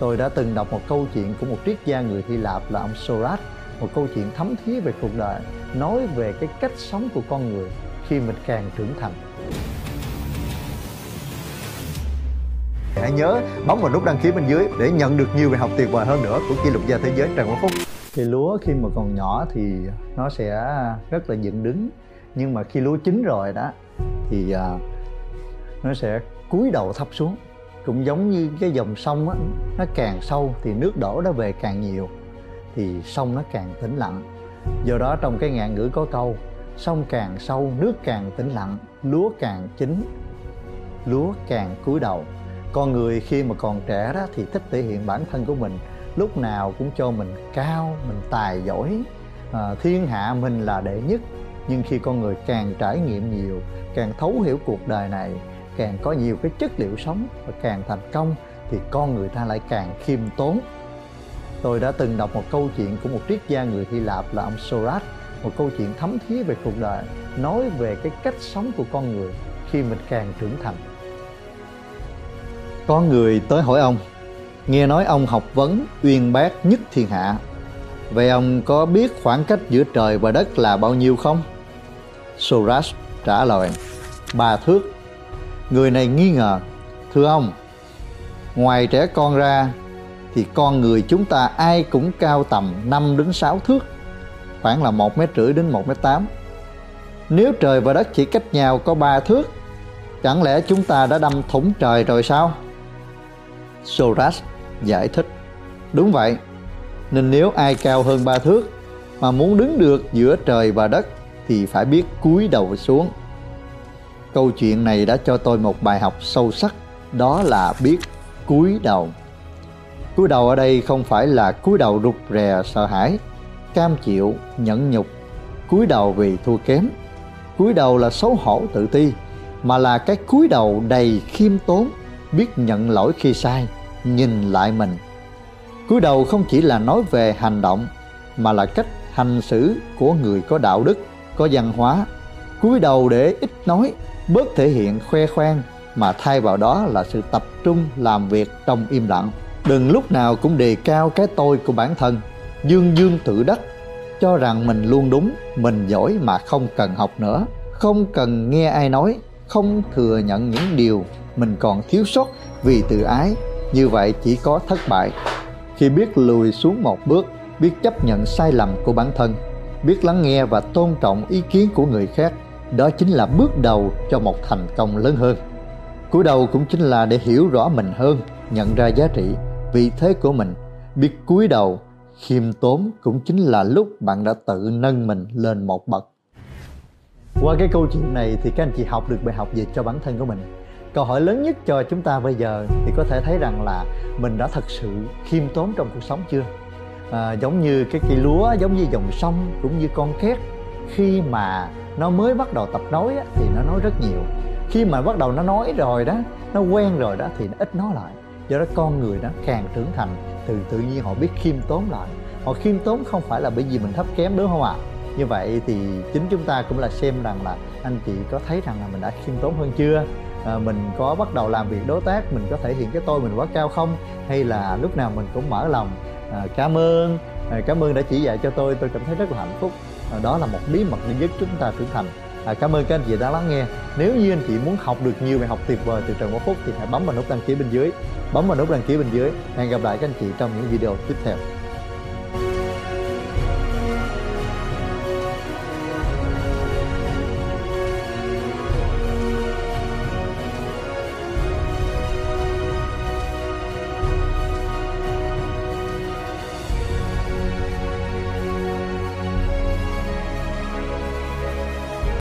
Tôi đã từng đọc một câu chuyện của một triết gia người Hy Lạp là ông Socrates, một câu chuyện thấm thía về cuộc đời, nói về cái cách sống của con người khi mình càng trưởng thành. Hãy nhớ bấm vào nút đăng ký bên dưới để nhận được nhiều bài học tuyệt vời hơn nữa của kỷ lục gia thế giới Trần Quốc Phúc. Thì lúa khi mà còn nhỏ thì nó sẽ rất là dựng đứng, nhưng mà khi lúa chín rồi đó thì à, nó sẽ cúi đầu thấp xuống cũng giống như cái dòng sông á nó càng sâu thì nước đổ nó về càng nhiều thì sông nó càng tĩnh lặng. Do đó trong cái ngạn ngữ có câu sông càng sâu nước càng tĩnh lặng lúa càng chín lúa càng cúi đầu. Con người khi mà còn trẻ đó thì thích thể hiện bản thân của mình lúc nào cũng cho mình cao mình tài giỏi. À, thiên hạ mình là đệ nhất nhưng khi con người càng trải nghiệm nhiều càng thấu hiểu cuộc đời này càng có nhiều cái chất liệu sống và càng thành công thì con người ta lại càng khiêm tốn. Tôi đã từng đọc một câu chuyện của một triết gia người Hy Lạp là ông Socrates một câu chuyện thấm thía về cuộc đời, nói về cái cách sống của con người khi mình càng trưởng thành. Có người tới hỏi ông, nghe nói ông học vấn uyên bác nhất thiên hạ, vậy ông có biết khoảng cách giữa trời và đất là bao nhiêu không? Socrates trả lời, ba thước. Người này nghi ngờ, Thưa ông, Ngoài trẻ con ra Thì con người chúng ta ai cũng cao tầm 5 đến 6 thước, Khoảng là 1 mét rưỡi đến 1 mét 8 Nếu trời và đất chỉ cách nhau có 3 thước, Chẳng lẽ chúng ta đã đâm thủng trời rồi sao? Soras giải thích, Đúng vậy, Nên nếu ai cao hơn 3 thước Mà muốn đứng được giữa trời và đất Thì phải biết cúi đầu xuống câu chuyện này đã cho tôi một bài học sâu sắc, đó là biết cúi đầu. Cúi đầu ở đây không phải là cúi đầu rụt rè sợ hãi, cam chịu, nhẫn nhục. Cúi đầu vì thua kém. Cúi đầu là xấu hổ tự ti, mà là cái cúi đầu đầy khiêm tốn, biết nhận lỗi khi sai, nhìn lại mình. Cúi đầu không chỉ là nói về hành động, mà là cách hành xử của người có đạo đức, có văn hóa. Cúi đầu để ít nói bớt thể hiện khoe khoang mà thay vào đó là sự tập trung làm việc trong im lặng. Đừng lúc nào cũng đề cao cái tôi của bản thân. Dương dương tự đắc cho rằng mình luôn đúng, mình giỏi mà không cần học nữa. Không cần nghe ai nói, không thừa nhận những điều mình còn thiếu sót vì tự ái. Như vậy chỉ có thất bại. Khi biết lùi xuống một bước, biết chấp nhận sai lầm của bản thân, biết lắng nghe và tôn trọng ý kiến của người khác đó chính là bước đầu cho một thành công lớn hơn. Cúi đầu cũng chính là để hiểu rõ mình hơn nhận ra giá trị vị thế của mình. Biết cúi đầu khiêm tốn cũng chính là lúc bạn đã tự nâng mình lên một bậc. Qua cái câu chuyện này thì các anh chị học được bài học gì cho bản thân của mình? Câu hỏi lớn nhất cho chúng ta bây giờ thì có thể thấy rằng là mình đã thật sự khiêm tốn trong cuộc sống chưa? À, giống như cái cây lúa giống như dòng sông cũng như con két. Khi mà nó mới bắt đầu tập nói á, thì nó nói rất nhiều. Khi mà bắt đầu nó nói rồi đó nó quen rồi đó thì nó ít nói lại. Do đó con người đó càng trưởng thành từ tự nhiên họ biết khiêm tốn lại. Họ khiêm tốn không phải là bởi vì mình thấp kém đúng không ạ? À? như vậy thì chính chúng ta cũng là xem rằng là anh chị có thấy rằng là mình đã khiêm tốn hơn chưa? À, mình có bắt đầu làm việc đối tác mình có thể hiện cái tôi mình quá cao không? Hay là lúc nào mình cũng mở lòng à, cảm ơn à, cảm ơn đã chỉ dạy cho tôi. Tôi cảm thấy rất là hạnh phúc. À, đó là một bí mật để giúp chúng ta trưởng thành à, cảm ơn các anh chị đã lắng nghe. Nếu như anh chị muốn học được nhiều bài học tuyệt vời từ trần quốc phúc thì hãy bấm vào nút đăng ký bên dưới. Bấm vào nút đăng ký bên dưới. Hẹn gặp lại các anh chị trong những video tiếp theo.